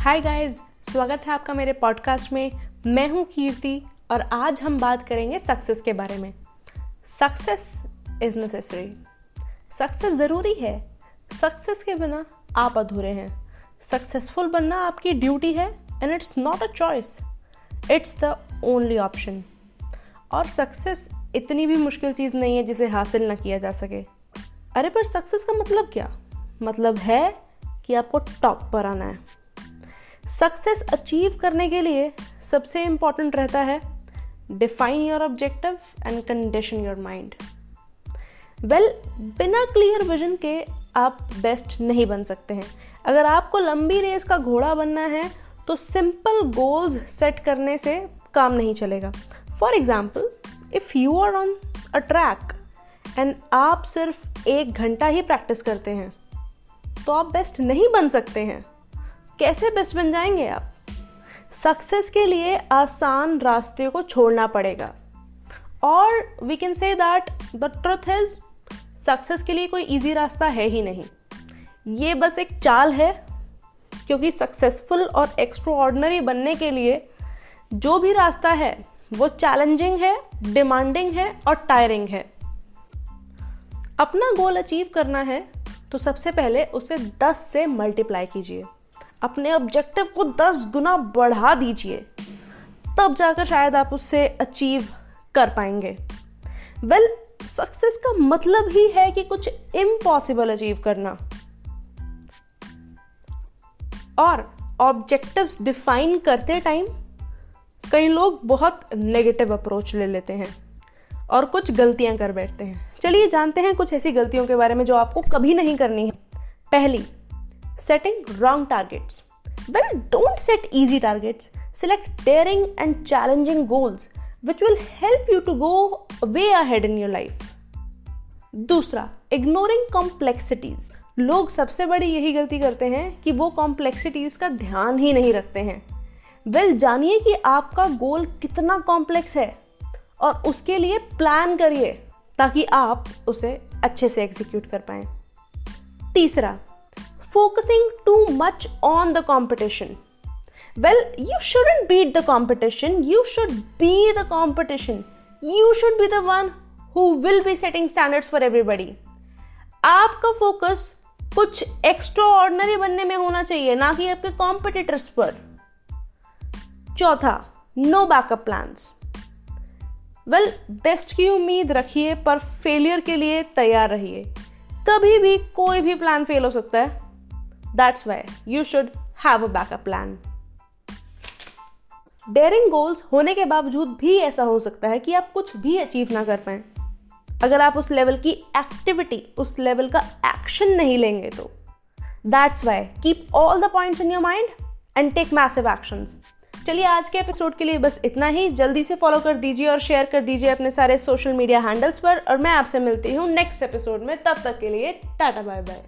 Hi guys स्वागत है आपका मेरे पॉडकास्ट में। मैं हूँ कीर्ति और आज हम बात करेंगे सक्सेस के बारे में। सक्सेस इज़ नेसेसरी सक्सेस ज़रूरी है। सक्सेस के बिना आप अधूरे हैं। सक्सेसफुल बनना आपकी ड्यूटी है and it's not a choice it's the only option और सक्सेस इतनी भी मुश्किल चीज़ नहीं है जिसे हासिल ना किया जा सके। अरे पर सक्सेस का मतलब क्या? मतलब है कि आपको टॉप पर आना है। सक्सेस अचीव करने के लिए सबसे इंपॉर्टेंट रहता है define your objective and condition your mind well बिना क्लियर विजन के आप बेस्ट नहीं बन सकते हैं। अगर आपको लंबी रेस का घोड़ा बनना है तो सिंपल गोल्स सेट करने से काम नहीं चलेगा। For example if you are on a track and आप सिर्फ़ एक घंटा ही प्रैक्टिस करते हैं तो आप बेस्ट नहीं बन सकते हैं। कैसे बेस्ट बन जाएँगे आप? सक्सेस के लिए आसान रास्ते को छोड़ना पड़ेगा। और we can say that the truth is success के लिए कोई इजी रास्ता है ही नहीं। ये बस एक चाल है, क्योंकि सक्सेसफुल और एक्स्ट्रो बनने के लिए जो भी रास्ता है, वो चैलेंजिंग है डिमांडिंग है और टायरिंग है। अपना गोल अचीव करना है तो सबसे पहले उसे 10 से मल्टीप्लाई कीजिए। अपने ऑब्जेक्टिव को 10 गुना बढ़ा दीजिए तब जाकर शायद आप उससे अचीव कर पाएँगे। वेल well, सक्सेस का मतलब ही है कि कुछ इम्पॉसिबल अचीव करना। और ऑब्जेक्टिव्स डिफाइन करते टाइम कई लोग बहुत नेगेटिव अप्रोच ले लेते हैं और कुछ गलतियाँ कर बैठते हैं। चलिए जानते हैं कुछ ऐसी गलतियों के बारे में जो आपको कभी नहीं करनी है। पहली setting wrong targets well don't set easy targets select daring and challenging goals which will help you to go way ahead in your life दूसरा इग्नोरिंग कॉम्प्लेक्सिटीज लोग सबसे बड़ी यही गलती करते हैं कि वो कॉम्प्लेक्सिटीज का ध्यान ही नहीं रखते हैं। वेल well, जानिए कि आपका गोल कितना कॉम्प्लेक्स है और उसके लिए प्लान करिए ताकि आप उसे अच्छे से एग्जीक्यूट कर पाए। तीसरा focusing too much on the competition well you shouldn't beat the competition you should be the competition you should be the one who will be setting standards for everybody आपका फोकस कुछ extraordinary बनने में होना चाहिए, ना कि आपके competitors पर। चौथा no backup plans well best की उम्मीद रखिए, पर फेलियर के लिए तैयार रहिए। कभी भी कोई भी प्लान फेल हो सकता है। That's why you should have a backup plan daring goals होने के बावजूद भी ऐसा हो सकता है कि आप कुछ भी अचीव ना कर पाए। अगर आप उस लेवल की एक्टिविटी उस लेवल का एक्शन नहीं लेंगे तो। That's why keep all the points in your mind and take massive actions चलिए आज के एपिसोड के लिए बस इतना ही। जल्दी से फॉलो कर दीजिए और शेयर कर दीजिए अपने सारे सोशल मीडिया हैंडल्स पर। और मैं आपसे मिलती हूँ नेक्स्ट एपिसोड में। तब तक के लिए टाटा बाय बाय